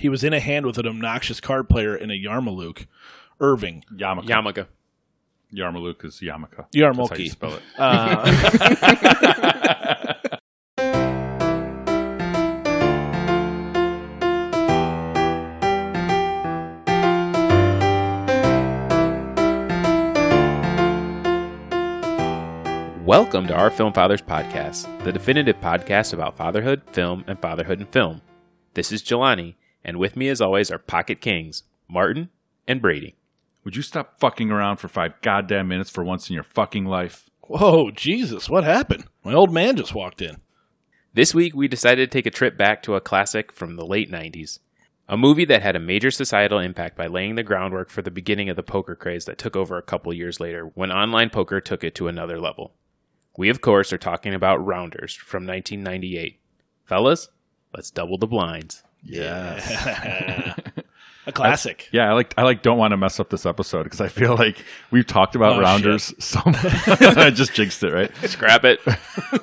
He was in a hand with an obnoxious card player in a Yarmulke. Irving. Yamaka. Yamaga. Yarmulke is Yamaka. That's how you Yarmulke. spell it. Uh, Welcome to our Film Fathers podcast, the definitive podcast about fatherhood, film, and fatherhood in film. This is Jelani, and with me, as always, are Pocket Kings, Martin and Brady. Would you stop fucking around for five goddamn minutes for once in your fucking life? whoa, Jesus, what happened? My old man just walked in. This week, we decided to take a trip back to a classic from the late 90s. A movie that had a major societal impact by laying the groundwork for the beginning of the poker craze that took over a couple years later when online poker took it to another level. We, of course, are talking about Rounders from 1998. Fellas, let's double the blinds. Yeah. a classic. Yeah, I like I like don't want to mess up this episode because I feel like we've talked about Oh, rounders so much. I just jinxed it, right? Scrap it.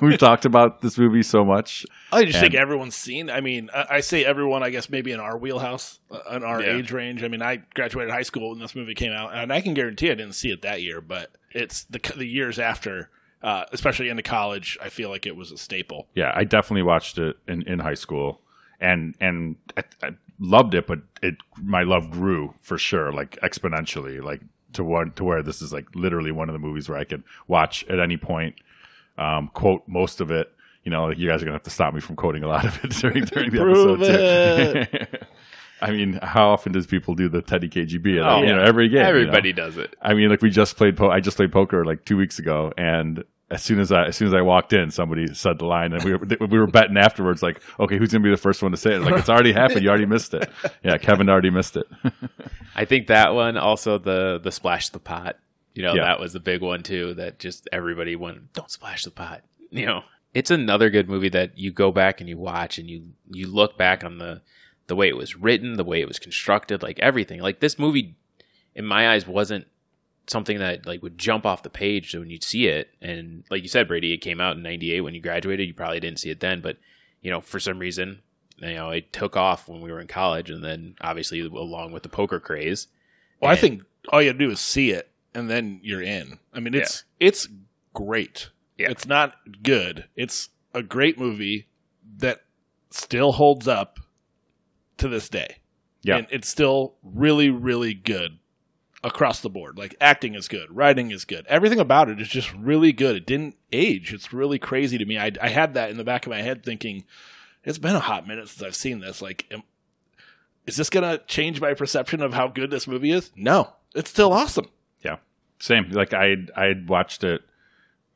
we've talked about this movie so much. I just think everyone's seen. I mean, I, I say everyone. I guess maybe in our wheelhouse, uh, in our Yeah. age range. I mean, I graduated high school when this movie came out, and I can guarantee I didn't see it that year, but it's the the years after, uh, especially into college. I feel like it was a staple. Yeah, I definitely watched it in, in high school, and and I, I loved it, but it my love grew for sure, like exponentially, like to one to where this is like literally one of the movies where I could watch at any point, um, quote most of it. You know, like you guys are gonna have to stop me from quoting a lot of it during during the Prove episode too. I mean, how often does people do the Teddy KGB? Oh, you know, every game. you know? Everybody does it. I mean, like we just played. Po- I just played poker like two weeks ago, and as soon as I as soon as I walked in, somebody said the line, and we were we were betting afterwards. Like, okay, who's gonna be the first one to say it? Like, it's already happened. You already missed it. Yeah, Kevin already missed it. I think that one also the the splash the pot. You know, Yeah. that was a big one too. That just everybody went, don't splash the pot. You know, it's another good movie that you go back and you watch and you you look back on the the way it was written, the way it was constructed, like everything. Like this movie, in my eyes, wasn't something that like would jump off the page when you'd see it. And like you said, Brady, it came out in '98 when you graduated. You probably didn't see it then, but you know, for some reason, you know, it took off when we were in college, and then obviously along with the poker craze. Well, I think all you have to do is see it, and then you're in. I mean, it's it's great. Yeah. It's not good. It's a great movie that still holds up to this day. Yeah. and it's still really, really good across the board. Like acting is good, writing is good, everything about it is just really good. It didn't age. It's really crazy to me. I, I had that in the back of my head, thinking it's been a hot minute since I've seen this. Like, am, is this gonna change my perception of how good this movie is? No, it's still awesome. Yeah, same. Like I I watched it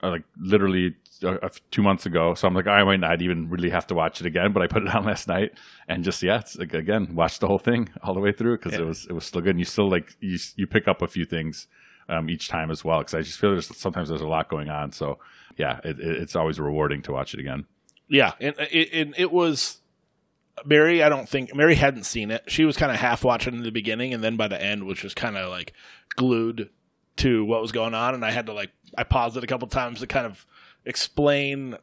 like literally uh, uh, two months ago, so I'm like I might not even really have to watch it again. But I put it on last night and just yeah, it's like again watched the whole thing all the way through because it was it was still good. And you still like you you pick up a few things um, each time as well because I just feel there's sometimes there's a lot going on. So yeah, it, it, it's always rewarding to watch it again. Yeah, and it, and it was Mary. I don't think Mary hadn't seen it. She was kind of half watching in the beginning, and then by the end, was just kind of like glued to what was going on. And I had to like I paused it a couple times to kind of explain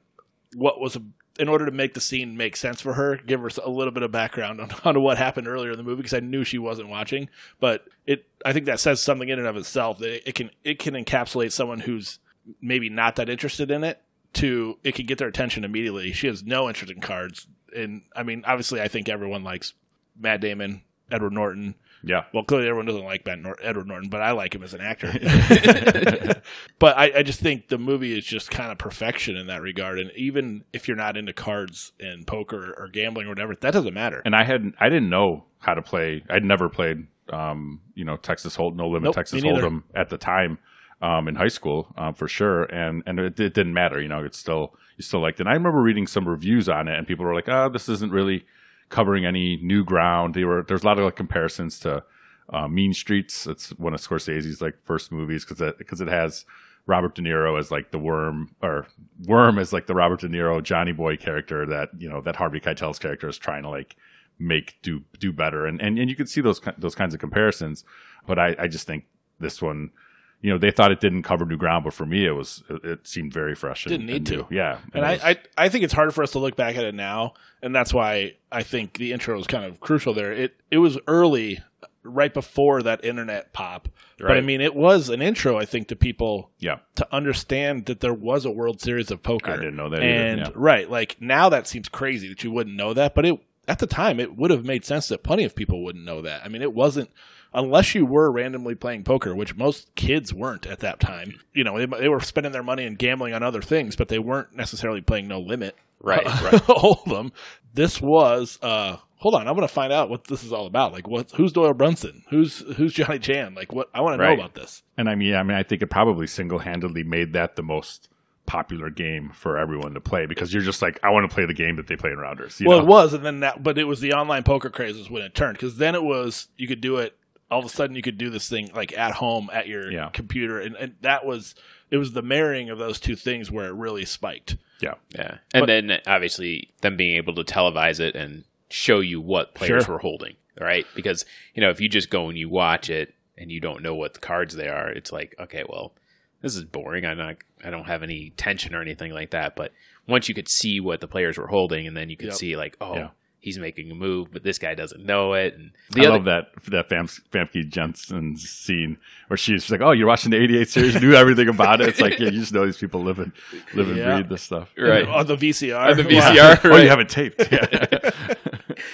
what was in order to make the scene make sense for her, give her a little bit of background on, on what happened earlier in the movie because I knew she wasn't watching. But it, I think that says something in and of itself that it can it can encapsulate someone who's maybe not that interested in it to it can get their attention immediately. She has no interest in cards, and I mean, obviously, I think everyone likes Matt Damon, Edward Norton. Yeah, Well, clearly everyone doesn't like Matt Nor- Edward Norton, but I like him as an actor. but I, I just think the movie is just kind of perfection in that regard. And even if you're not into cards and poker or gambling or whatever, that doesn't matter. and I had I didn't know how to play. I'd never played, um, you know, Texas Hold No Limit Nope, Texas. Hold'em at the time um, in high school um, for sure, and and it, it didn't matter. You know, it's still you still liked it. And I remember reading some reviews on it, and people were like, "Oh, this isn't really covering any new ground." They were there's a lot of like, comparisons to uh, Mean Streets. It's one of Scorsese's like first movies because it because it has. Robert De Niro as like the worm, or worm as like the Robert De Niro Johnny Boy character that you know that Harvey Keitel's character is trying to like make do do better, and and, and you can see those those kinds of comparisons. But I, I just think this one, you know they thought it didn't cover new ground, but for me it was it, it seemed very fresh. And, Didn't need and to. Yeah, And it I, was- I, I think it's hard for us to look back at it now, and that's why I think the intro is kind of crucial there. It it was early, right before that internet pop, right. but I mean, it was an intro. I think to people yeah, to understand that there was a World Series of poker. I didn't know that either, And yeah. right, like now that seems crazy that you wouldn't know that, but it at the time it would have made sense that plenty of people wouldn't know that. I mean, it wasn't unless you were randomly playing poker, which most kids weren't at that time. You know, they, they were spending their money and gambling on other things, but they weren't necessarily playing no limit. Right, right. Hold'em. This was uh hold on, I'm gonna find out what this is all about. Like what who's Doyle Brunson? Who's who's Johnny Chan? Like what I wanna know about this. and I mean, I mean, I think it probably single handedly made that the most popular game for everyone to play because you're just like, I want to play the game that they play in rounders. You well, know? it was, and then that, but it was the online poker craze is when it turned because then it was you could do it. All of a sudden, you could do this thing like at home at your Yeah. computer, and, and that was it was the marrying of those two things where it really spiked. yeah, Yeah, and But- then obviously them being able to televise it and show you what players Sure. were holding, right? Because you know if you just go and you watch it and you don't know what the cards they are, it's like okay, well, this is boring. I'm not, I don't have any tension or anything like that. But once you could see what the players were holding, and then you could Yep. see like, oh, Yeah. He's making a move, but this guy doesn't know it. And I love that that Fam- Famke Janssen scene where she's like, "Oh, you're watching the '88 series, you knew everything about it." It's like, yeah, you just know these people live and live and Yeah. breathe this stuff. right on the VCR. On the Wow. VCR. oh, right. you have it taped. Yeah.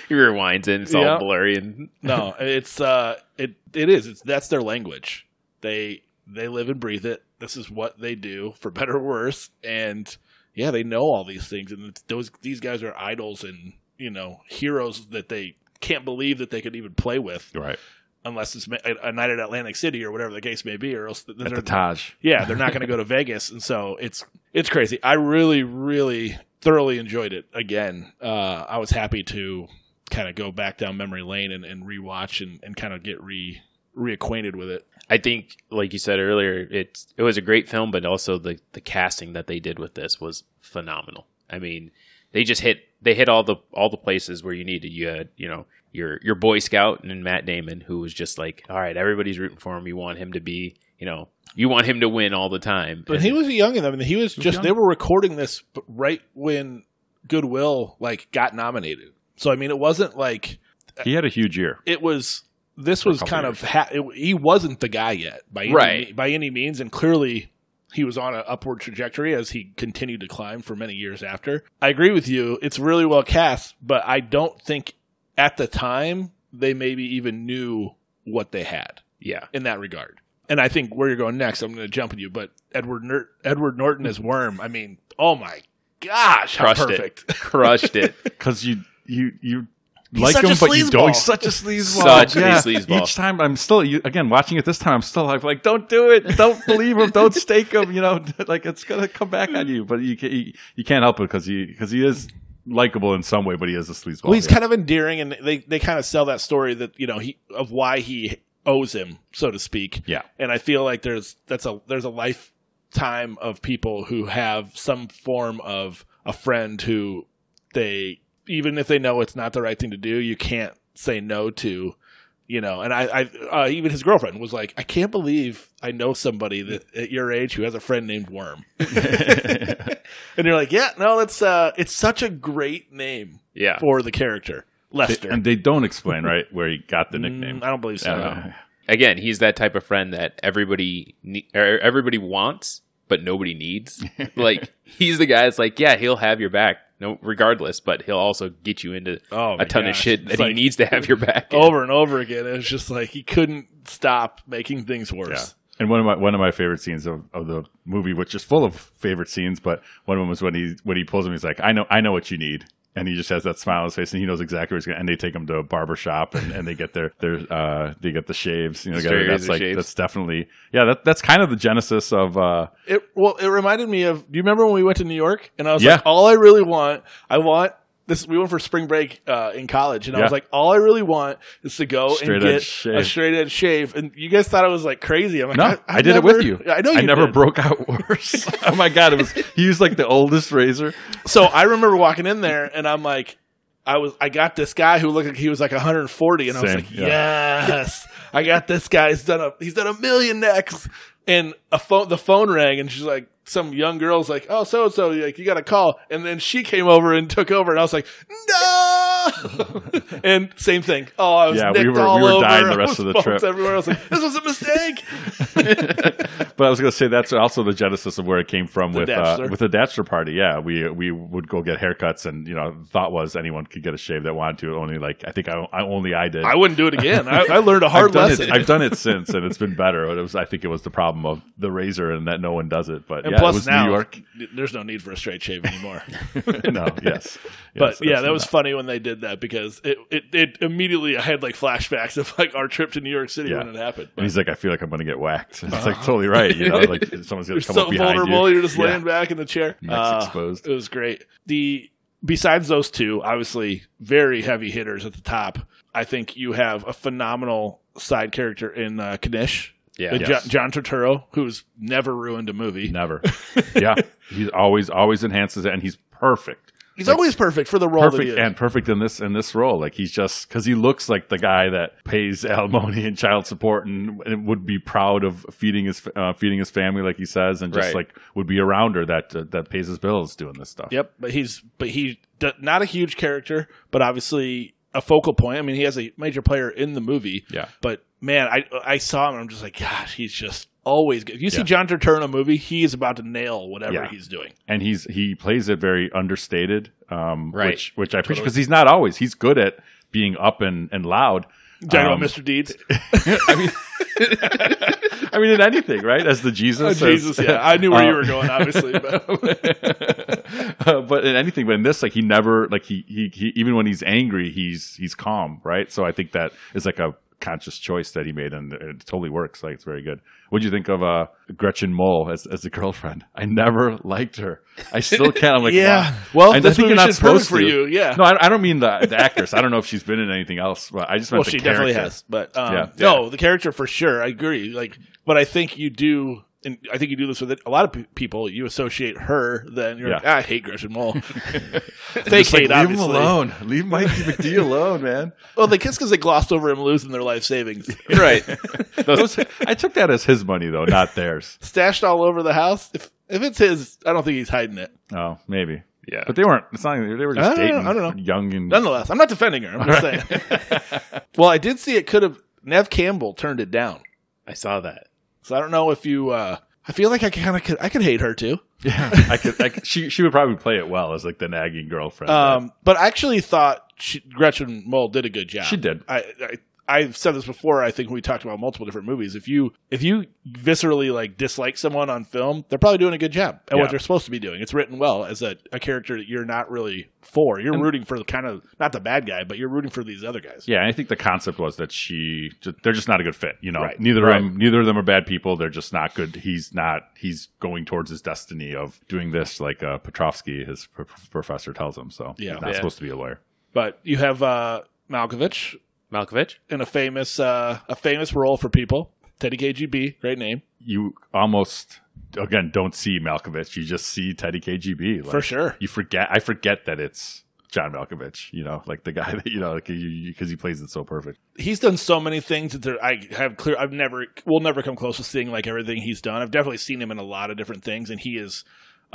he rewinds it, and it's all Yeah. blurry and no, it's uh, it it is. It's that's their language. They they live and breathe it. This is what they do, for better or worse. And yeah, they know all these things, and those these guys are idols and you know heroes that they can't believe that they could even play with, right unless it's a, a night at Atlantic City or whatever the case may be, or else at the Taj. yeah, they're not going to go to Vegas, and so it's it's crazy. I really, really thoroughly enjoyed it. Again, uh, I was happy to kind of go back down memory lane and, and rewatch and, and kind of get re reacquainted with it. I think, like you said earlier, it's it was a great film, but also the the casting that they did with this was phenomenal. I mean, they just hit they hit all the all the places where you needed. You had you know your your Boy Scout and Matt Damon, who was just like, all right, everybody's rooting for him. You want him to be, you know, you want him to win all the time. But And- he was young in them. I mean, he was just young. they were recording this b- right when Goodwill like got nominated. So I mean, it wasn't like He had a huge year. it was this was couple kind of ha- it, he wasn't the guy yet by any, Right. by any means and clearly he was on an upward trajectory as he continued to climb for many years after. I agree with you. It's really well cast but i don't think at the time they maybe even knew what they had yeah, in that regard. And i think where you're going next i'm going to jump at you but edward Ner- edward norton as worm i mean oh my gosh Crushed it. crushed it. because you you you He's like such him, but you sleazeball. don't. He's such a sleazeball. Such a yeah. sleazeball. Each time, I'm still again watching it. This time, I'm still like, like, don't do it. Don't believe him. Don't stake him. You know, like it's gonna come back on you. But you can, you, you can't help it because he because he is likable in some way, but he is a sleazeball. Well, he's yeah. kind of endearing, and they they kind of sell that story that you know he of why he owes him, so to speak. Yeah. And I feel like there's that's a there's a lifetime of people who have some form of a friend who they even if they know it's not the right thing to do, you can't say no to. You know, and I, I uh, even his girlfriend was like, I can't believe I know somebody that at your age who has a friend named Worm. and you're like, yeah, no, it's uh, it's such a great name Yeah, for the character Lester. and they don't explain right where he got the nickname. Mm, I don't believe so. Uh, again, he's that type of friend that everybody ne- or everybody wants, but nobody needs. like he's the guy that's like, yeah, he'll have your back, no, regardless, but he'll also get you into Oh, a ton of gosh. shit It's that he like needs to have your back. in. over and over again. It was just like he couldn't stop making things Yeah. worse. And one of my one of my favorite scenes of, of the movie, which is full of favorite scenes, but one of them was when he when he pulls him, he's like, "I know, I know what you need," and he just has that smile on his face, and he knows exactly where he's going. And they take him to a barber shop, and, and they get their their uh, they get the shaves. You know, The that's like shaves. that's definitely yeah. That that's kind of the genesis of uh, It well, it reminded me of. Do you remember when we went to New York? And I was Yeah. like, all I really want, I want this. We went for spring break uh, in college, and I was like, all I really want is to go Straight and get shave. a straight edge shave. And you guys thought I was like crazy. I'm like, no, I, I, did it with you. I know you I never did. broke out worse. oh my god, it was he used like the oldest razor. So I remember walking in there, and I'm like, I was I got this guy who looked like he was like 140, and I was like, yeah. yes, I got this guy. He's done a he's done a million necks. And a phone the phone rang, and she's like, some young girl's like, oh, so and so, like you got a call, and then she came over and took over, and I was like, no. and same thing. Oh, I was Yeah, we were- all we were over. dying the rest of the trip. Everywhere was like, this was a mistake. but I was going to say that's also the genesis of where it came from The with uh, with the bachelor party. Yeah, we we would go get haircuts, and you know, thought was anyone could get a shave that wanted to. Only like I think I, I only I did. I wouldn't do it again. I, I learned a hard I've lesson. it. I've done it since, and it's been better. It was I think it was the problem of the razor and that no one does it. But and yeah, plus it was now, New York. there's no need for a straight shave anymore. no, yes, But yeah, that was funny when they did that because it, it, it immediately I had like flashbacks of like our trip to New York City Yeah. when it happened. And he's like, I feel like I'm going to get whacked. And it's like totally right. You know, like someone's going to come so up behind vulnerable. you. Are just Yeah. laying back in the chair. Uh, exposed. It was great. The besides those two, obviously very heavy hitters at the top. I think you have a phenomenal side character in uh, Knish. Yeah. Uh, Yes. John, John Turturro, who's never ruined a movie. Never. yeah, he's always always enhances it, and he's perfect. He's always perfect for the role perfect and perfect in this in this role. Like he's just because he looks like the guy that pays alimony and child support and, and would be proud of feeding his uh, feeding his family, like he says, and just Right. like would be around her that uh, that pays his bills doing this stuff. Yep, but he's but he d- not a huge character, but obviously a focal point. I mean, he has a major player in the movie. Yeah. But man, I I saw him and I'm just like, gosh, he's just always good. If you see Yeah. John Turturro in a movie, he is about to nail whatever Yeah. he's doing. and he's he plays it very understated, um, Right. which which I appreciate because he's not always he's good at being up and and loud. Talking Um, about Mr. Deeds. I mean, I mean in anything, right? As the Jesus, Oh, Jesus, yeah. I knew where Uh, you were going, obviously. But Uh, but in anything, but in this, like he never, like he, he, he, even when he's angry, he's he's calm, right? So I think that is like a conscious choice that he made, and it totally works. Like it's very good. What do you think of uh, Gretchen Mol as as a girlfriend? I never liked her. I still can't. I'm like, yeah. wow. Well, I this think you're not supposed for to. you. Yeah. No, I, I don't mean the, the actress. I don't know if she's been in anything else, but I just meant well, the she definitely has. But um, Yeah. no, the character for sure. I agree. Like, but I think you do. And I think you do this with a lot of pe- people. You associate her, then you're Yeah. like, "Ah, I hate Gretchen Mol. Fake Just like, hate, leave him alone. Leave Mikey McD alone, man. Well, they kiss because they glossed over him losing their life savings, right. Those, I took that as his money though, not theirs. stashed all over the house. If if it's his, I don't think he's hiding it. Oh, maybe. Yeah. But they weren't. It's not. They were I just know, dating. I don't know. Young and Nonetheless, I'm not defending her. I'm just saying. well, I did see it could have. Neve Campbell turned it down, I saw that. So I don't know if you. uh I feel like I kind of could. I could hate her too. Yeah, I could. I could she she would probably play it well as like the nagging girlfriend. Um, but I actually thought she, Gretchen Mol did a good job. She did. I, I I've said this before. I think when we talked about multiple different movies. If you if you viscerally like dislike someone on film, they're probably doing a good job at Yeah. what they're supposed to be doing. It's written well as a, a character that you're not really for. You're rooting for the kind of not the bad guy, but you're rooting for these other guys. yeah, and I think the concept was that she they're just not a good fit. You know, Right. neither Right. of them neither of them are bad people. They're just not good. He's not. He's going towards his destiny of doing this, like uh, Petrovsky, his pr- professor, tells him. So Yeah. he's not Yeah. supposed to be a lawyer. But you have uh, Malkovich Malkovich? in a famous uh, a famous role for people. Teddy KGB, great name You almost again don't see Malkovich. You just see Teddy KGB like, for sure. You forget. I forget that it's. John Malkovich, you know, like the guy that you know, like because he plays it so perfect. he's done so many things that there, I have clear. I've never, will never come close to seeing like everything he's done. I've definitely seen him in a lot of different things, and he is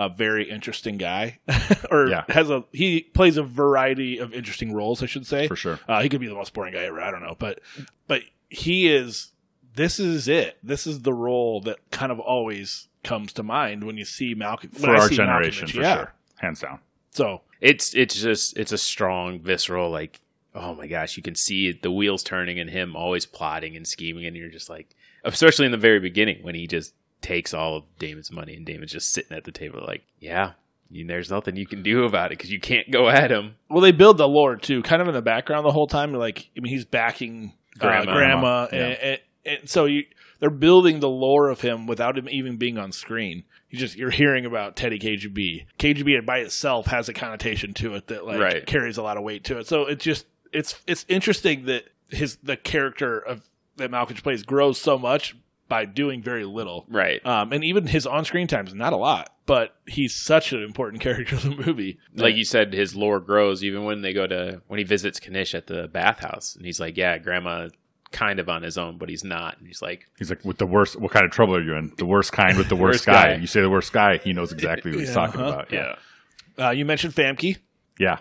a very interesting guy. or Yeah. has a he plays a variety of interesting roles, I should say. For sure. Uh, he could be the most boring guy ever. I don't know, but but he is. This is it. This is the role that kind of always comes to mind when you see Malcolm for our generation, for yeah. sure, hands down. So It's it's just it's a strong visceral like oh my gosh you can see it, the wheels turning and him always plotting and scheming and you're just like especially in the very beginning when he just takes all of Damon's money and Damon's just sitting at the table like yeah you, there's nothing you can do about it because you can't go at him Well, they build the lore too, kind of in the background the whole time. Like, I mean, he's backing grandma, Grandma. uh, grandma, Yeah. and, and, and so you they're building the lore of him without him even being on screen. You just you're hearing about Teddy KGB. KGB by itself has a connotation to it that like Right. carries a lot of weight to it. So it's just it's it's interesting that his the character of that Malkovich plays grows so much by doing very little. Right. Um, and even his on-screen time is not a lot, but he's such an important character in the movie. like you said, his lore grows even when they go to when he visits Knish at the bathhouse, and he's like, "Yeah, Grandma, kind of on his own, but he's not." And he's like, He's like, with the worst, what kind of trouble are you in? The worst kind with the worst, Worst guy. guy. You say the worst guy, he knows exactly what he's Yeah, talking uh-huh. about. Yeah. uh, you mentioned Famke. Yeah.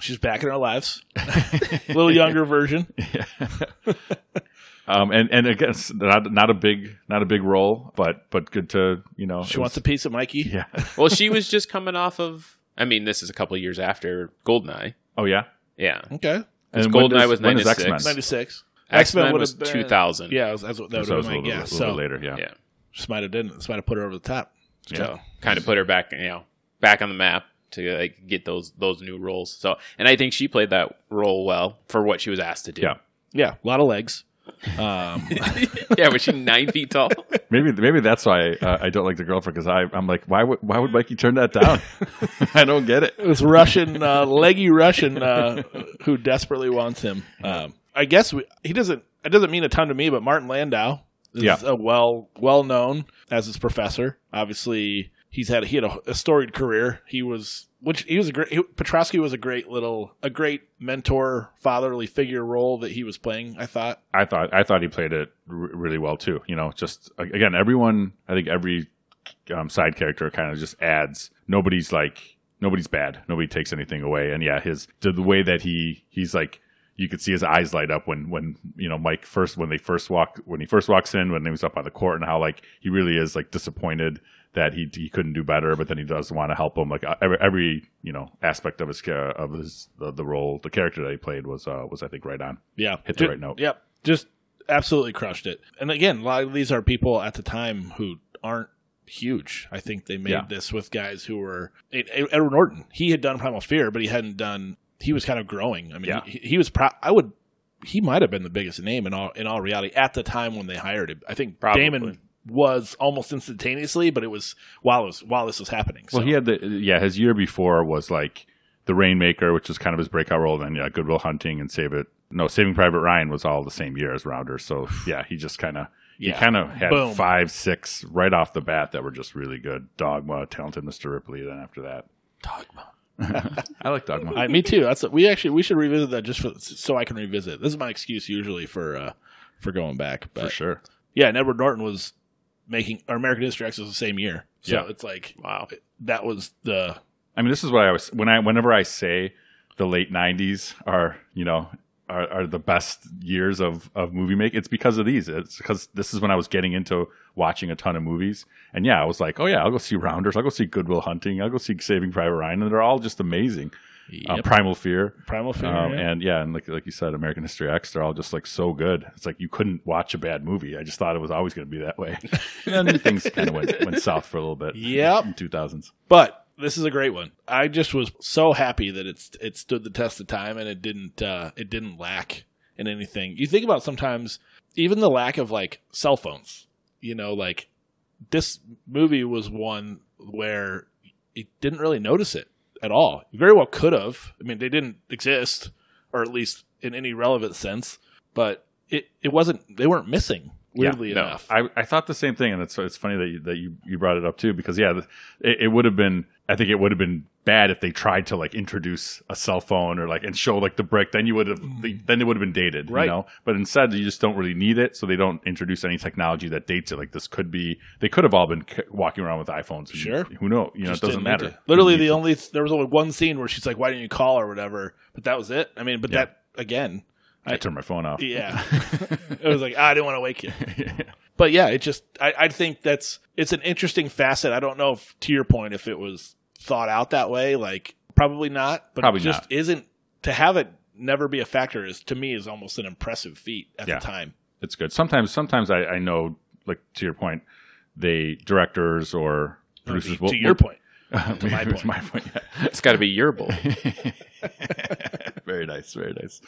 She's back in our lives. a little younger version. Yeah. Um, and, and again, it's not, not a big, not a big role, but, but good to, you know, She it wants a piece of Mikey. yeah. "Well, she was just coming off of. I mean, this is a couple years after Goldeneye. Oh yeah. Yeah, Okay. And Goldeneye does- was when is 96. X-Men? 96. X Men would was have been- two thousand. Yeah, that's what that So would have was been a my little, guess. little So later. Yeah. yeah, just might have didn't. Just might have put her over the top. So, kind of put her back, you know, back on the map to like get those those new roles. So, and I think she played that role well for what she was asked to do. Yeah. yeah, a lot of legs. Um, yeah, was she nine feet tall? Maybe maybe that's why uh, I don't like the girlfriend because I I'm like why would why would Mikey turn that down? I don't get it. it was Russian, uh, leggy Russian, uh, who desperately wants him. Um, I guess we, he doesn't. It doesn't mean a ton to me, but Martin Landau is Yeah. a well well known as his professor. Obviously, he's had he had a, a storied career. He was which he was a great. He, Petrosky was a great little a great mentor, fatherly figure role that he was playing. I thought. I thought I thought he played it r- really well too. You know, just again, everyone. I think every um, side character kind of just adds. Nobody's like nobody's bad. Nobody takes anything away. And yeah, his the, way that he he's like. You could see his eyes light up when, when you know Mike first when they first walk when he first walks in when he was up on the court and how like he really is like disappointed that he he couldn't do better but then he does want to help him like uh, every, every you know aspect of his of his the, the role the character that he played was uh, was I think right on Yeah, Hit the Ju- right note. Yep, just absolutely crushed it. And again, a lot of these are people at the time who aren't huge. I think they made Yeah. this with guys who were Edward Norton. He had done Primal Fear, but he hadn't done. He was kind of growing. I mean, Yeah. he, he was. Pro- I would. He might have been the biggest name in all in all reality at the time when they hired him. I think Probably. Damon was almost instantaneously, but it was while it was while this was happening. Well, So, he had the yeah. His year before was like the Rainmaker, which was kind of his breakout role. Then yeah, Goodwill Hunting and Save It. No, Saving Private Ryan was all the same year as Rounder. So yeah, he just kind of Yeah. he kind of had Boom. five, six right off the bat that were just really good. Dogma, Talented Mr. Ripley. Then after that, Dogma. I like Dogma. I, me too. That's we actually we should revisit that just for, so I can revisit. This is my excuse usually for uh, for going back, but for sure. yeah, and Edward Norton was making or American History X was the same year, so Yeah. it's like Wow. that was the I mean, this is what I was when I whenever I say the late '90s are you know are, are the best years of of movie making. It's because of these. It's because this is when I was getting into watching a ton of movies, and yeah, I was like, oh yeah, I'll go see Rounders, I'll go see Goodwill Hunting, I'll go see Saving Private Ryan, and they're all just amazing. Um, Yep. Primal Fear, Primal Fear. um, yeah. and yeah, and like like you said, American History X, they're all just like so good. It's like you couldn't watch a bad movie. I just thought it was always going to be that way. and then things kind of went went south for a little bit. Yep. in 2000s. But this is a great one. I just was so happy that it's it stood the test of time and it didn't uh, it didn't lack in anything. You think about sometimes even the lack of like cell phones. You know, like this movie was one where it didn't really notice it at all. You very well could have. I mean, they didn't exist, or at least in any relevant sense. But it it wasn't. They weren't missing. Weirdly no. enough. I, I thought the same thing, and it's it's funny that you, that you, you brought it up too, because yeah, it, it would have been. I think it would have been bad if they tried to like introduce a cell phone or like and show like the brick. Then you would have then it would have been dated, Right. You know, but instead you just don't really need it, so they don't introduce any technology that dates it. Like this could be they could have all been walking around with iPhones. Sure. who knows? You know, Just it doesn't matter. to. Literally, the only there was only one scene where she's like, "Why didn't you call?" or whatever. But that was it. I mean, but Yeah. that again, I turned my phone off. yeah, it was like "Ah, I didn't want to wake you. But yeah, it just I, I think that's it's an interesting facet. I don't know if to your point if it was thought out that way. Like probably not, but Probably it just not. isn't to have it never be a factor is to me is almost an impressive feat at Yeah. the time. it's good. Sometimes, sometimes I, I know, like to your point, the directors or producers to will, your point, to my point. my point. Yeah. It's got to be your bull. very nice, very nice.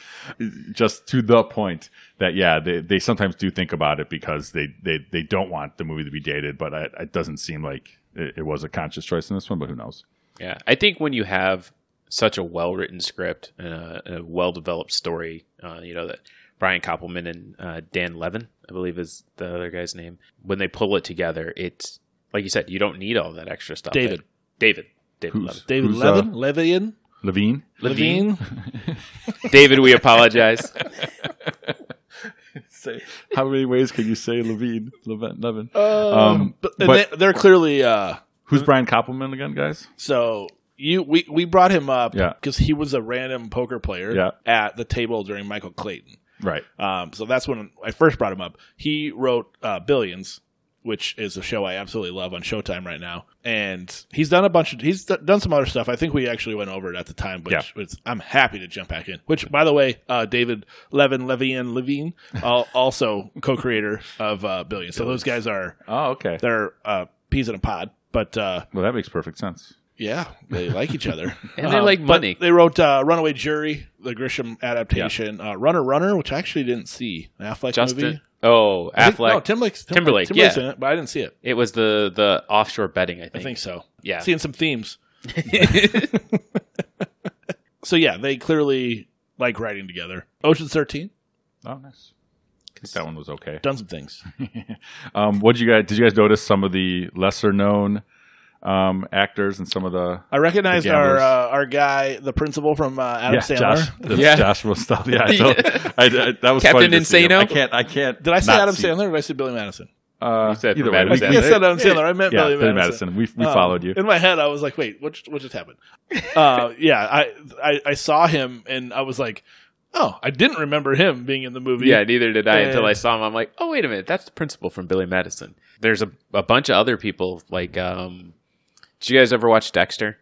Just to the point that yeah, they, they sometimes do think about it because they, they, they don't want the movie to be dated, but it, it doesn't seem like it, it was a conscious choice in this one. But who knows? Yeah, I think when you have such a well written script and a, a well developed story. Uh, you know that Brian Koppelman and uh, Dan Levin, I believe, is the other guy's name. When they pull it together, it's like you said, you don't need all that extra stuff. David. That- David. David Who's- Levin. David Who's, Levin, uh, Levian, Levine. Levine. David, we apologize. say how many ways can you say Levine? Levin. Levin. Um, Um, but, but- they, they're clearly uh, Who's Brian Koppelman again, guys? so you we we brought him up Yeah. because he was a random poker player Yeah. at the table during Michael Clayton. Right. Um, so that's when I first brought him up. He wrote uh, Billions, which is a show I absolutely love on Showtime right now, and he's done a bunch of he's d- done some other stuff. I think we actually went over it at the time, but Yeah. it's, I'm happy to jump back in. Which, by the way, uh, David Levin, Levine, Levine, al- also co-creator of uh, Billions. So those guys are Oh, okay. they're uh, peas in a pod, but uh, Well, that makes perfect sense. yeah, they like each other. And they Um, like money. They wrote uh, Runaway Jury, the Grisham adaptation, uh, Runner Runner, which I actually didn't see. An Affleck Justin. movie. Oh, I think- Affleck. no, Timberlake's, Timberlake, Timberlake's yeah. in it, but I didn't see it. it was the the offshore betting. I think. I think. think so. Yeah. Seeing some themes. So yeah, they clearly like writing together. Ocean's Thirteen Oh, nice. I think that one was okay. done some things. Um, what did you guys? Did you guys notice some of the lesser known um, actors and some of the I recognized The our uh, our guy, the principal from uh, Adam yeah, Sandler. Josh, the Yeah. Joshua stuff. Yeah, I don't- I, I- that was Captain funny to see him. Insano? I can't. I can't. Did I say Adam see- Sandler or did I say Billy Madison? Uh, You said either from way, Adam we- Sandler. I said Adam Sandler. I meant yeah, Billy, Billy Madison. Madison. We we Um, followed you. In my head, I was like, "Wait, what? What just happened?" uh, yeah, I, I I saw him and I was like, "Oh, I didn't remember him being in the movie." Yeah, neither did I until I saw him. I'm like, oh wait a minute, that's the principal from Billy Madison. There's a, a bunch of other people like. um Did you guys ever watch Dexter?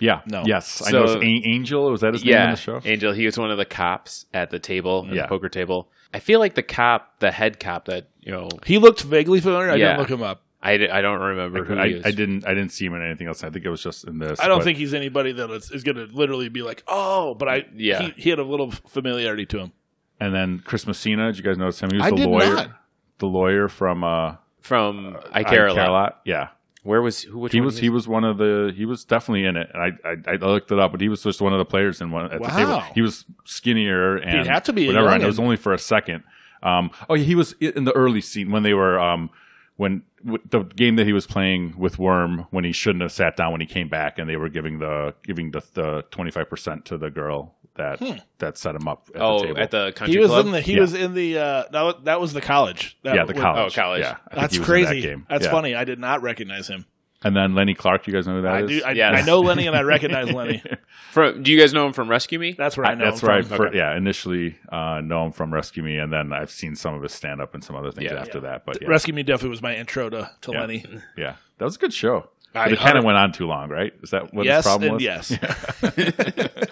Yeah. No. Yes. I know. it's A- Angel was that his name on Yeah, the show? Angel. He was one of the cops at the table, at Yeah. the poker table. I feel like the cop, the head cop that you know, he looked vaguely familiar. I Yeah. didn't look him up. I, I don't remember who I, he is. I didn't. I didn't see him in anything else. I think it was just in this. I don't but- think he's anybody that is, is going to literally be like, "Oh," but I Yeah. he, he had a little familiarity to him. And then Chris Messina. Did you guys notice him? He was I the did lawyer. not. The lawyer from uh, from I Care a Lot. Yeah. Where was who? Which he one was he was one of the he was definitely in it and I, I I looked it up but he was just one of the players in one at the table he was skinnier and he had to be whatever and it was only for a second um oh yeah he was in the early scene when they were um when w- the game that he was playing with Worm when he shouldn't have sat down when he came back and they were giving the giving the the twenty five percent to the girl that that set him up at oh the table. at the country He was club. in the he Yeah. was in the uh, that, that was the college. That yeah the was- college oh, college. yeah That's he was in that crazy. game. That's Yeah. funny. I did not recognize him. And then Lenny Clarke you guys know who that I is? do. I, Yes. I know Lenny and I recognize Lenny. From, do you guys know him from Rescue Me? That's where I know. That's him where I from. fir- yeah initially uh, know him from Rescue Me, and then I've seen some of his stand up and some other things Yeah. after that. But yeah, Rescue Me definitely was my intro to, to Yeah. Lenny. yeah, that was a good show. I But it kind of went on too long, right? Is that what yes his problem and was? yes.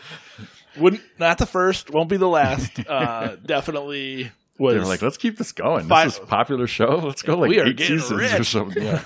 Wouldn't not the first, won't be the last. Uh, definitely was. They were like, let's keep this going. Fi- this is a popular show. Let's go like We are eight getting seasons or rich. something. Yeah.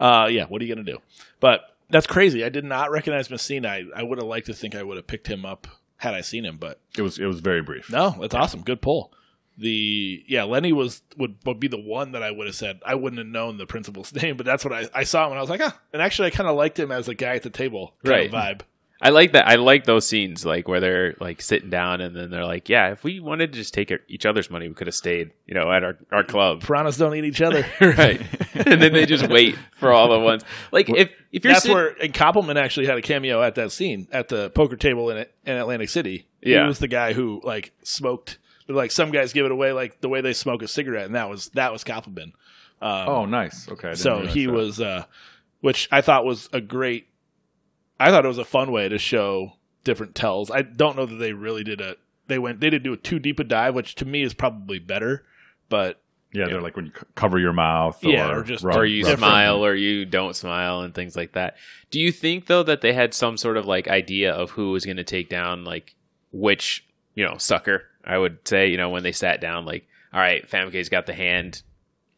Uh, yeah. What are you gonna do? But that's crazy. I did not recognize Messina. I, I would have liked to think I would have picked him up had I seen him, but it was it was very brief. no, that's awesome. Good pull. The yeah, Lenny was would, would be the one that I would have said. I wouldn't have known the principal's name, but that's what I, I saw him and I was like, ah. And actually, I kind of liked him as a guy at the table of vibe. I like that. I like those scenes, like where they're like sitting down and then they're like, "Yeah, if we wanted to just take each other's money, we could have stayed, you know, at our our club." Piranhas don't eat each other. right. and then they just wait for all the ones. Like if if you're That's sit- where and Koppelman actually had a cameo at that scene at the poker table in in Atlantic City. Yeah. he was the guy who like smoked. Like some guys give it away like the way they smoke a cigarette, and that was that was Koppelman. Um, Oh, nice. Okay. So he that. was, uh, which I thought was a great. I thought it was a fun way to show different tells. I don't know that they really did a. They went. They didn't do a too deep a dive, which to me is probably better. But Yeah, they're like when you c- cover your mouth, Yeah, or, or just- rub- or you rub- smile or you don't smile and things like that. Do you think though that they had some sort of like idea of who was going to take down like which you know sucker? I would say you know when they sat down like, all right, Famke's got the hand.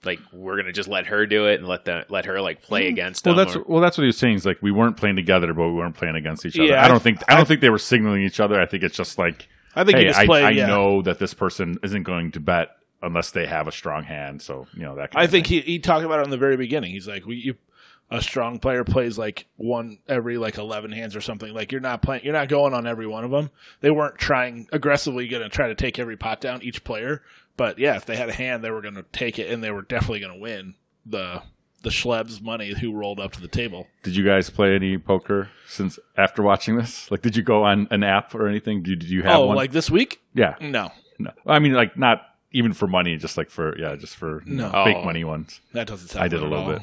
Like we're gonna just let her do it and let the let her like play mm. against Well, them. that's or- well, that's what he was saying. Is like we weren't playing together, but we weren't playing against each other. Yeah, I don't I- think I don't think they were signaling each other. I think it's just like, I think hey, just I, play. I yeah. know that this person isn't going to bet unless they have a strong hand. So you know that. Kind I of think thing. he, he talked about it in the very beginning. He's like, we, you, a strong player plays like one every like 11 hands or something like you're not playing you're not going on every one of them they weren't trying aggressively going to try to take every pot down each player but yeah if they had a hand they were going to take it and they were definitely going to win the the schlebs money who rolled up to the table Did you guys play any poker since after watching this? Like, did you go on an app or anything? Did, did you have oh one? like this week yeah, no no. I mean, like not even for money, just like for yeah, just for you No. know, fake Oh. money ones. that doesn't sound I did a little all. bit.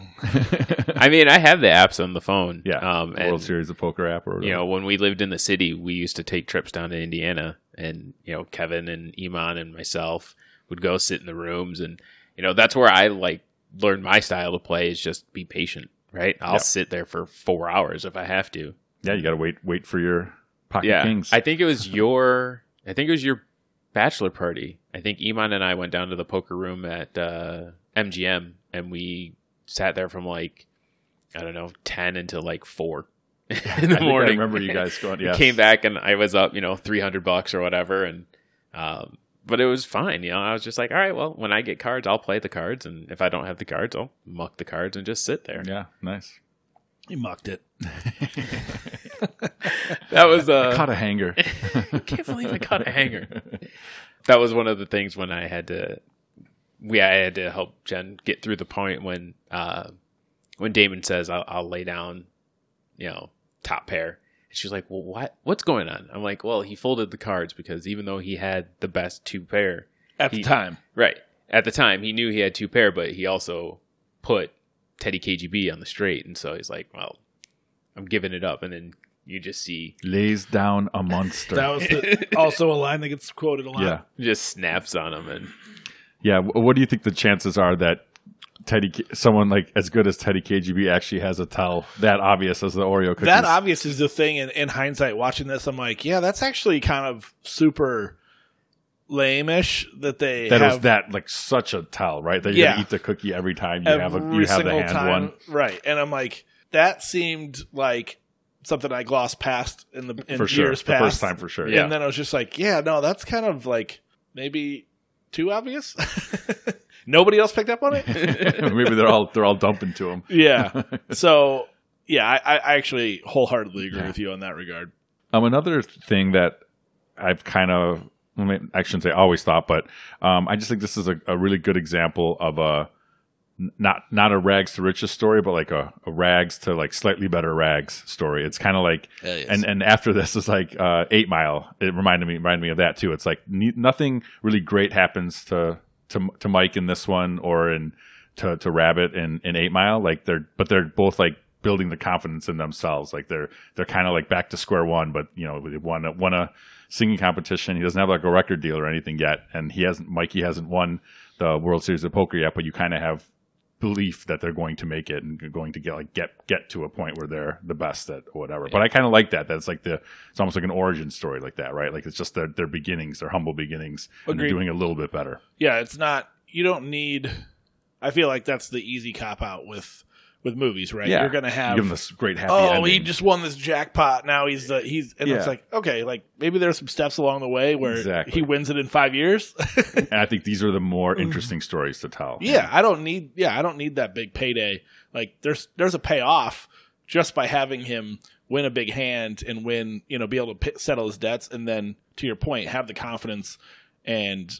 I mean, I have the apps on the phone. yeah, Um, World and Series of Poker app or whatever. you know, when we lived in the city, we used to take trips down to Indiana, and you know, Kevin and Iman and myself would go sit in the rooms, and you know, that's where I like learned my style to play is just be patient. Right, I'll Yeah. sit there for four hours if I have to. yeah, you got to wait wait for your pocket yeah, kings. I think it was your. I think it was your bachelor party. I think Iman and I went down to the poker room at uh, MGM, and we sat there from like I don't know ten until like four in the I morning. remember you guys going. Yeah, Came back and I was up, you know, three hundred bucks or whatever, and um, but it was fine. You know, I was just like, all right, well, when I get cards, I'll play the cards, and if I don't have the cards, I'll muck the cards and just sit there. Yeah, nice. you mucked it That was uh, Caught a hanger. I can't believe I caught a hanger. That was one of the things when I had to, we I had to help Jen get through the point when, uh, when Damon says I'll, I'll lay down, you know, top pair. And she's like, "Well, what? What's going on?" I'm like, "Well, he folded the cards because even though he had the best two pair, at the time right at the time, he knew he had two pair, but he also put Teddy KGB on the straight, and so he's like, "Well, I'm giving it up." And then you just see Lays down a monster. that was the, also a line that gets quoted a lot yeah, just snaps on him, and yeah. What do you think the chances are that Teddy, someone like as good as Teddy KGB, actually has a towel that obvious as the Oreo cookies? That obvious is the thing. In, in hindsight, watching this, I'm like, yeah, that's actually kind of super lame-ish that they that have was that like such a towel, right? That you Yeah. eat the cookie every time you have a every you have the hand time. one. right? And I'm like, that seemed like something I glossed past in the in For sure, years the past. first time for sure. Yeah. And then I was just like, yeah, no, that's kind of like maybe too obvious. Nobody else picked up on it. Maybe they're all they're all dumping to him. yeah. So yeah, I, I actually wholeheartedly agree Yeah. with you on that regard. Um, another thing that I've kind of, I, mean, I shouldn't say always thought, but um, I just think this is a, a really good example of a not not a rags to riches story, but like a, a rags to like slightly better rags story. It's kind of like, and and after this is like uh, Eight Mile. It reminded me reminded me of that too. It's like ne- nothing really great happens to to to Mike in this one or in to to Rabbit in in Eight Mile. Like they're but they're both like building the confidence in themselves. Like they're they're kind of like back to square one. But you know, they won a, won a singing competition. He doesn't have like a record deal or anything yet, and he hasn't. Mikey hasn't won the World Series of Poker yet. But you kind of have belief that they're going to make it and going to get like get get to a point where they're the best at whatever. But I kind of like that. That's like the it's almost like an origin story like that, right? Like it's just their their beginnings, their humble beginnings, and they're doing a little bit better. yeah, it's not. You don't need. I feel like that's the easy cop out with with movies, right? You're gonna have. give them this great happy oh, ending. he just won this jackpot. Now he's the he's and it's like okay, like maybe there's some steps along the way where Exactly. he wins it in five years. and I think these are the more mm. interesting stories to tell. yeah, I don't need. Yeah, I don't need that big payday. Like there's there's a payoff just by having him win a big hand and win, you know, be able to p- settle his debts, and then to your point, have the confidence and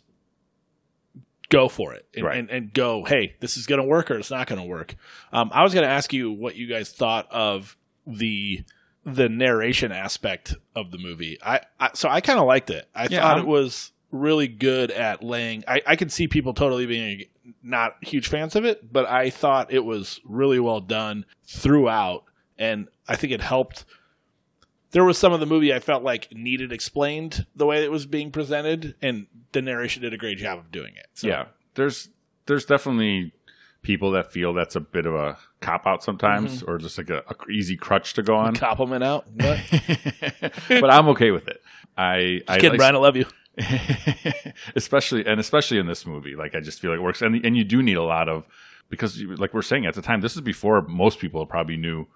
go for it and, Right. and, and go, hey, this is going to work or it's not going to work. Um, I was going to ask you what you guys thought of the the narration aspect of the movie. I, I so I kind of liked it. I Yeah, thought I'm- it was really good at laying. I, I could see people totally being not huge fans of it, but I thought it was really well done throughout, and I think it helped. There was some of the movie I felt like needed explained the way it was being presented, and the narration did a great job of doing it. So, yeah. There's there's definitely people that feel that's a bit of a cop out sometimes, Mm-hmm. or just like a, a easy crutch to go on. compliment out. But I'm okay with it. I I Kid like- Brian, I love you. especially and especially in this movie like i just feel like it works and and you do need a lot of because you, like we're saying at the time this is before most people probably knew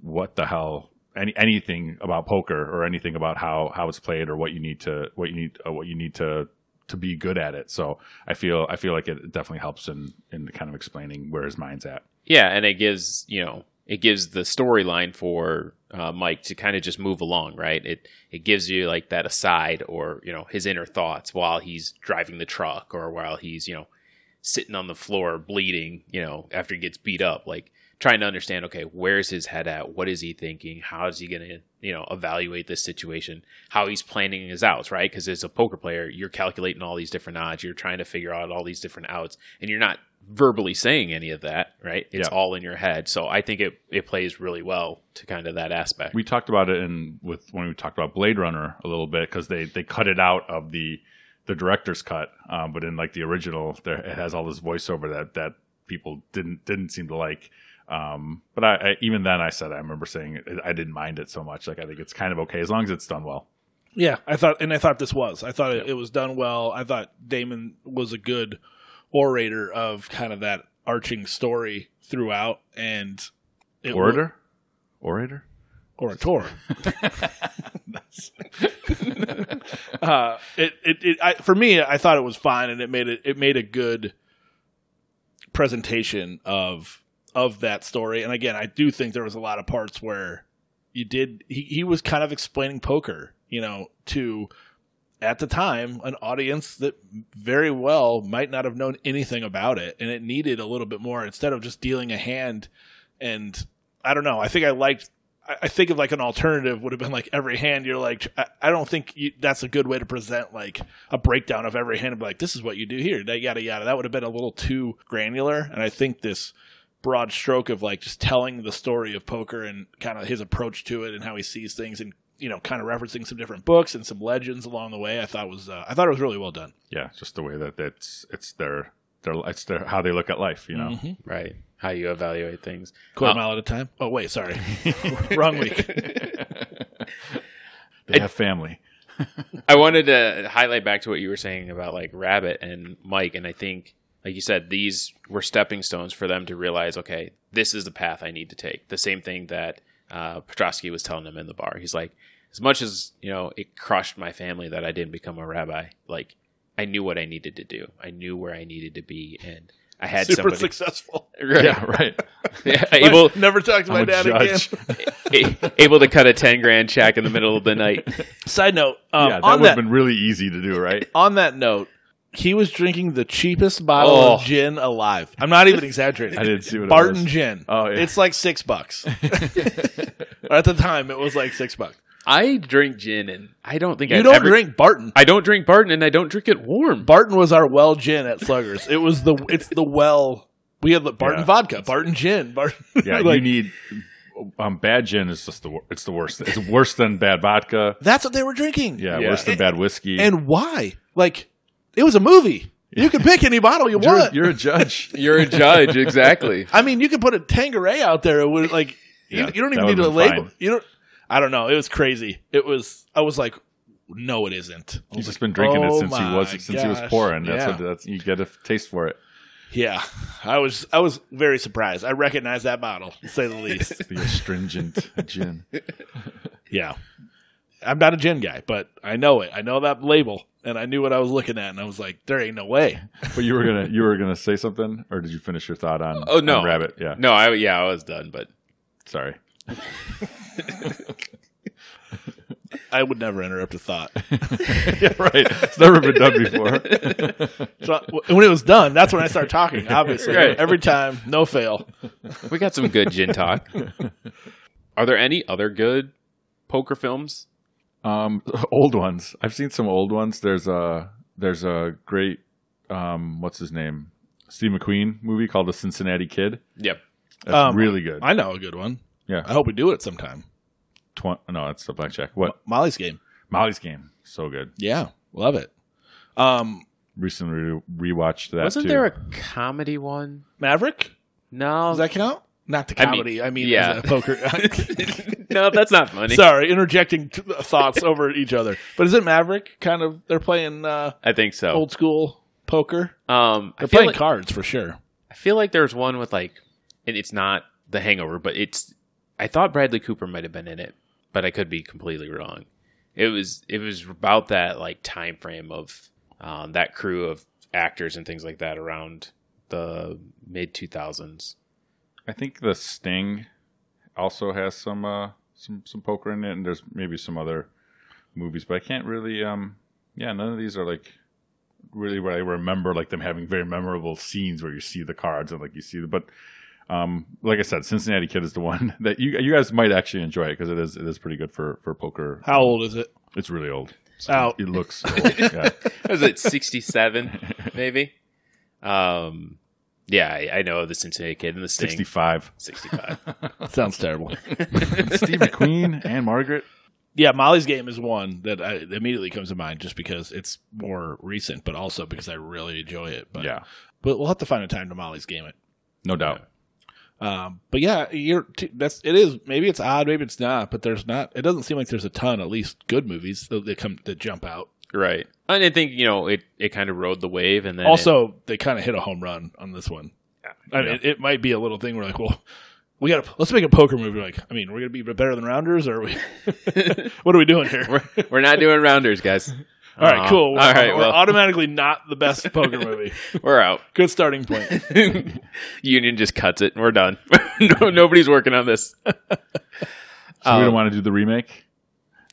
what the hell any anything about poker or anything about how how it's played or what you need to what you need uh, what you need to to be good at it. So i feel i feel like it definitely helps in in kind of explaining where his mind's at. Yeah, and it gives you know it gives the storyline for uh, Mike to kind of just move along, right? It it gives you like that aside or you know his inner thoughts while he's driving the truck or while he's you know sitting on the floor bleeding, you know, after he gets beat up, like trying to understand, okay, where's his head at? What is he thinking? How is he going to, you know, evaluate this situation? How he's planning his outs, right? Because as a poker player, you're calculating all these different odds. You're trying to figure out all these different outs, and you're not verbally saying any of that, right? It's Yeah. all in your head. So I think it it plays really well to kind of that aspect. we talked about it in with when we talked about Blade Runner a little bit because they they cut it out of the the director's cut, um, but in like the original, there it has all this voiceover that that people didn't didn't seem to like. Um, but I, I even then I said I remember saying I didn't mind it so much. Like I think it's kind of okay as long as it's done well. Yeah, I thought, and I thought this was. I thought it, it was done well. I thought Damon was a good orator of kind of that arching story throughout, and Orator, orator. orator. uh, it, it, it I, for me, I thought it was fine, and it made it, it made a good presentation of of that story. And again, I do think there was a lot of parts where you did. He, he was kind of explaining poker, you know, to at the time an audience that very well might not have known anything about it, and it needed a little bit more instead of just dealing a hand. And I don't know. I think I liked I- think of like an alternative would have been like every hand. You're like, I, don't think you, that's a good way to present like a breakdown of every hand. And be like, this is what you do here, that yada yada. That would have been a little too granular. And I think this broad stroke of like just telling the story of poker and kind of his approach to it and how he sees things and you know kind of referencing some different books and some legends along the way. I thought was uh, I thought it was really well done. Yeah, just the way that it's it's their their it's their how they look at life. You know, Mhm. right. How you evaluate things. Quarter Uh, mile at a time. Oh wait, sorry, wrong week. they have family. I wanted to highlight back to what you were saying about like Rabbit and Mike, and I think, like you said, these were stepping stones for them to realize, okay, this is the path I need to take. The same thing that uh, Petrovsky was telling him in the bar. He's like, as much as you know, it crushed my family that I didn't become a rabbi. Like, I knew what I needed to do. I knew where I needed to be, and I had Super somebody successful. right, Yeah, right. able Never talk to my I'm dad again. judge. a- able to cut a ten grand check in the middle of the night. Side note, um, yeah, that would have been really easy to do, right? on that note, he was drinking the cheapest bottle Oh. of gin alive. I'm not even exaggerating. I didn't see what it was. Barton gin. Oh, yeah. It's like six bucks. At the time, it was like six bucks. I drink gin, and I don't think You I've don't ever- drink Barton. I don't drink Barton, and I don't drink it warm. Barton was our well gin at Sluggers. It was the it's the well. We had the Barton Yeah. vodka, Barton gin, Barton. Yeah, you need um, bad gin is just the it's the worst. It's worse than bad vodka. that's what they were drinking. Yeah, Yeah. worse than bad whiskey. And why? Like, it was a movie. You can pick any bottle you you're, want. you're a judge. You're a judge, exactly. I mean, you could put a Tanqueray out there. It would like you, Yeah, you don't even need a label. fine. You don't. I don't know. It was crazy. It was. I was like, no, it isn't. He's just like, been drinking oh it since he was since he was gosh. pouring. That's yeah. what that's you get a taste for it. yeah. I was. I was very surprised. I recognized that bottle, to say the least. The astringent gin. yeah. I'm not a gin guy, but I know it. I know that label, and I knew what I was looking at, and I was like, there ain't no way. But you were gonna you were gonna say something, or did you finish your thought on? Oh, no. on rabbit. Yeah, No, I yeah, I was done, but sorry. I would never interrupt a thought. yeah, right. It's never been done before. So when it was done, that's when I started talking. Obviously, Right. every time, no fail. we got some good gin talk. Are there any other good poker films? Um, old ones. I've seen some old ones. There's a there's a great um, what's his name? Steve McQueen movie called The Cincinnati Kid. Yep. That's Um, really good. I know a good one. Yeah. I hope we do it sometime. Tw- no, that's the blackjack. What? Molly's game. Molly's Game. So good. Yeah, love it. Um, Recently re- rewatched that. Wasn't too. there a comedy one? Maverick. No. Does that count? Not the I mean, comedy. I mean, yeah. poker. no, that's not funny. Sorry, interjecting t- thoughts over each other. But is it Maverick? Kind of. They're playing uh, I think so. old school poker. Um, They're playing like, cards for sure. I feel like there's one with like, and it's not The Hangover, but it's. I thought Bradley Cooper might have been in it, but I could be completely wrong. It was it was about that like time frame of um, that crew of actors and things like that around the mid two thousands. I think the Sting also has some uh, some some poker in it, and there's maybe some other movies, but I can't really. Um, yeah, none of these are like really what I remember, like them having very memorable scenes where you see the cards and like you see the. But um, like I said, Cincinnati Kid is the one that you you guys might actually enjoy it because it is it is pretty good for for poker. How old is it? It's really old. Out. It looks. Old. Yeah. was it 67 maybe um yeah I, I know the cincinnati kid and the sting 65. 65 Sounds terrible. Steve McQueen and Margaret. yeah, Molly's Game is one that I, immediately comes to mind just because it's more recent, but also because I really enjoy it. But Yeah, but we'll have to find a time to Molly's Game it. no doubt. Um, but yeah, you're t- that's it is maybe it's odd, maybe it's not, but there's not. It doesn't seem like there's a ton, at least good movies that, that come that jump out. right and i think you know it it kind of rode the wave and then it- Also, they kind of hit a home run on this one. I mean, Yeah. it, it might be a little thing where like, well, we got to let's make a poker movie. Like, I mean, we're gonna be better than Rounders, or are we? what are we doing here? we're, we're not doing rounders guys All right, Aw. cool. all right we're well automatically not the best poker movie. we're out Good starting point. union just cuts it and we're done no, nobody's working on this So we Um, don't want to do the remake.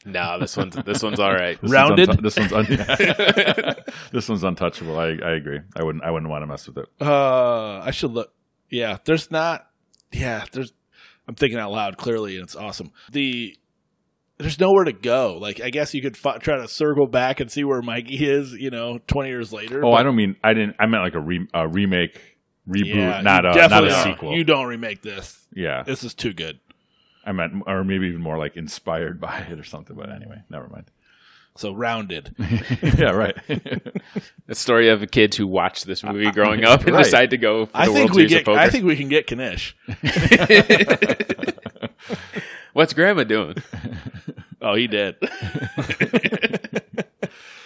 No this one's this one's all right This Rounded? One's this one's un- this one's untouchable. I, I agree. I wouldn't I wouldn't want to mess with it. Uh, I should look. Yeah, there's not. Yeah, there's. I'm thinking out loud clearly, and it's awesome. The there's nowhere to go. Like, I guess you could f- try to circle back and see where Mikey is. You know, 20 years later. Oh, but- I don't mean I didn't. I meant like a, re, a remake, reboot, Yeah, not a not a sequel. You don't remake this. yeah, This is too good. I meant, or maybe even more like inspired by it or something. But anyway, never mind. So rounded. yeah, right. the story of a kid who watched this movie growing up and Right. decide to go for the I think World we Series of get. Poker. I think we can get Knish. What's Grama doing? Oh, he did.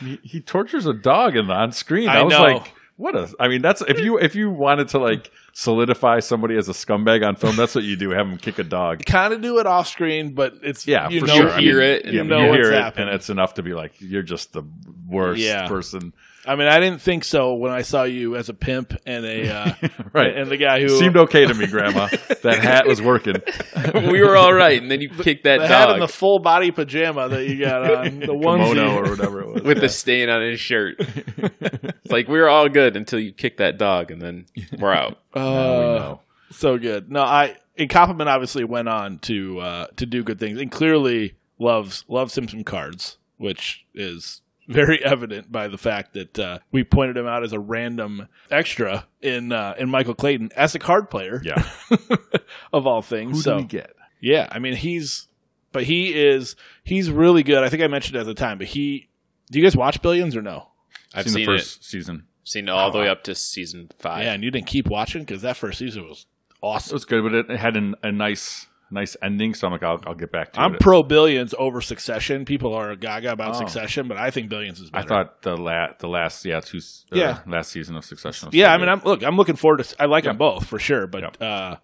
he, he tortures a dog in the, on screen. I, I was know. like, what a. I mean, that's if you if you wanted to like solidify somebody as a scumbag on film, that's what you do. Have them kick a dog. kind of do it off screen, but it's Yeah, You for know, sure. You I hear mean, it and You know you what's hear it, happening. and it's enough to be like, you're just the worst Yeah. person. I mean, I didn't think so when I saw you as a pimp and a uh, Right. and the guy who Seemed okay to me, Grandma. that hat was working. we were all right, and then you kicked that the hat and dog the full body pajama that you got on, the Kimono or whatever it was. with the stain on his shirt. It's like we were all good until you kicked that dog, and then we're out. Now Uh, we so good. No, I and Koppelman obviously went on to uh, to do good things and clearly loves loves him some cards, which is very evident by the fact that uh, we pointed him out as a random extra in uh, in Michael Clayton as a card player Yeah. of all things. Who so do we get? yeah, I mean he's but he is he's really good. I think I mentioned it at the time, but he do you guys watch Billions or no? I've seen, seen, the it, first season. seen it all the way up to season five. Yeah, and you didn't keep watching because that first season was awesome. It awesome. was good, but it, it had an, a nice nice ending. So I'm like, I'll, I'll get back to you. I'm it. pro Billions over Succession. People are gaga about Oh. Succession, but I think Billions is better. I thought the la- the last yeah two uh, Yeah. last season of Succession. Was yeah, so I mean. I'm look, I'm looking forward to. I like Yeah. them both for sure, but Yep. uh,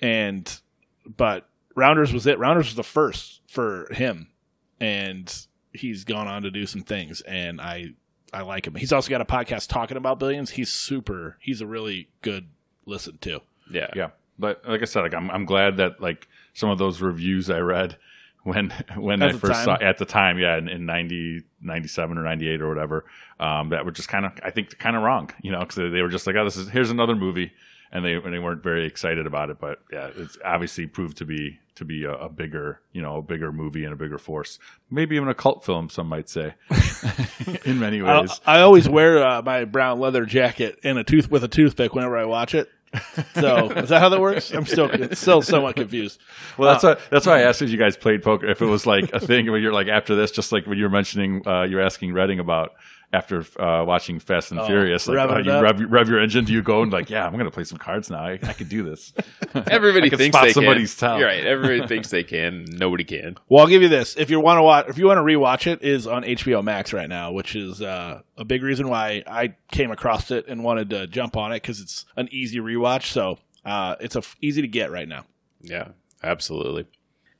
and but Rounders was it. Rounders was the first for him, and he's gone on to do some things, and I I like him. He's also got a podcast talking about Billions. He's super. He's a really good listen to. yeah, yeah. But like I said, like I'm I'm glad that like some of those reviews I read when when At I first time? saw at the time, yeah, in, in 90, 97 or ninety eight or whatever, um, that were just kind of I think kind of wrong, you know, because they were just like, oh, this is here's another movie, and they and they weren't very excited about it. But yeah, it's obviously proved to be to be a, a bigger you know a bigger movie and a bigger force, maybe even a cult film, some might say, in many I, ways. I always wear uh, my brown leather jacket and a tooth with a toothpick whenever I watch it. So is that how that works? I'm still still somewhat confused. Well, that's why that's why I asked if you guys played poker. If it was like a thing where you're like after this, just like when you were mentioning, uh, you're asking Redding about after uh, watching Fast and Oh, Furious, like revving uh, you up. rev, rev your engine. Do you go and like, yeah, I'm gonna play some cards now. I, I could do this. Everybody I can thinks spot they somebody's can. talent. You're right. Everybody thinks they can. Nobody can. Well, I'll give you this: if you want to watch, if you want to rewatch it, is on HBO Max right now, which is uh, a big reason why I came across it and wanted to jump on it because it's an easy rewatch. So uh, it's a f- easy to get right now. Yeah, absolutely.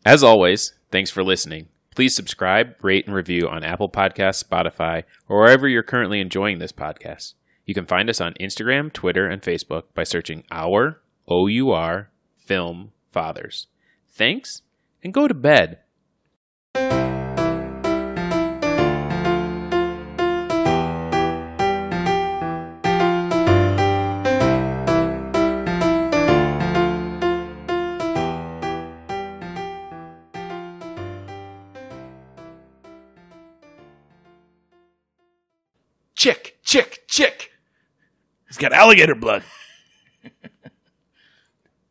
As always, thanks for listening. Please subscribe, rate, and review on Apple Podcasts, Spotify, or wherever you're currently enjoying this podcast. You can find us on Instagram, Twitter, and Facebook by searching our OUR Film Fathers. Thanks, and go to bed. Got alligator blood.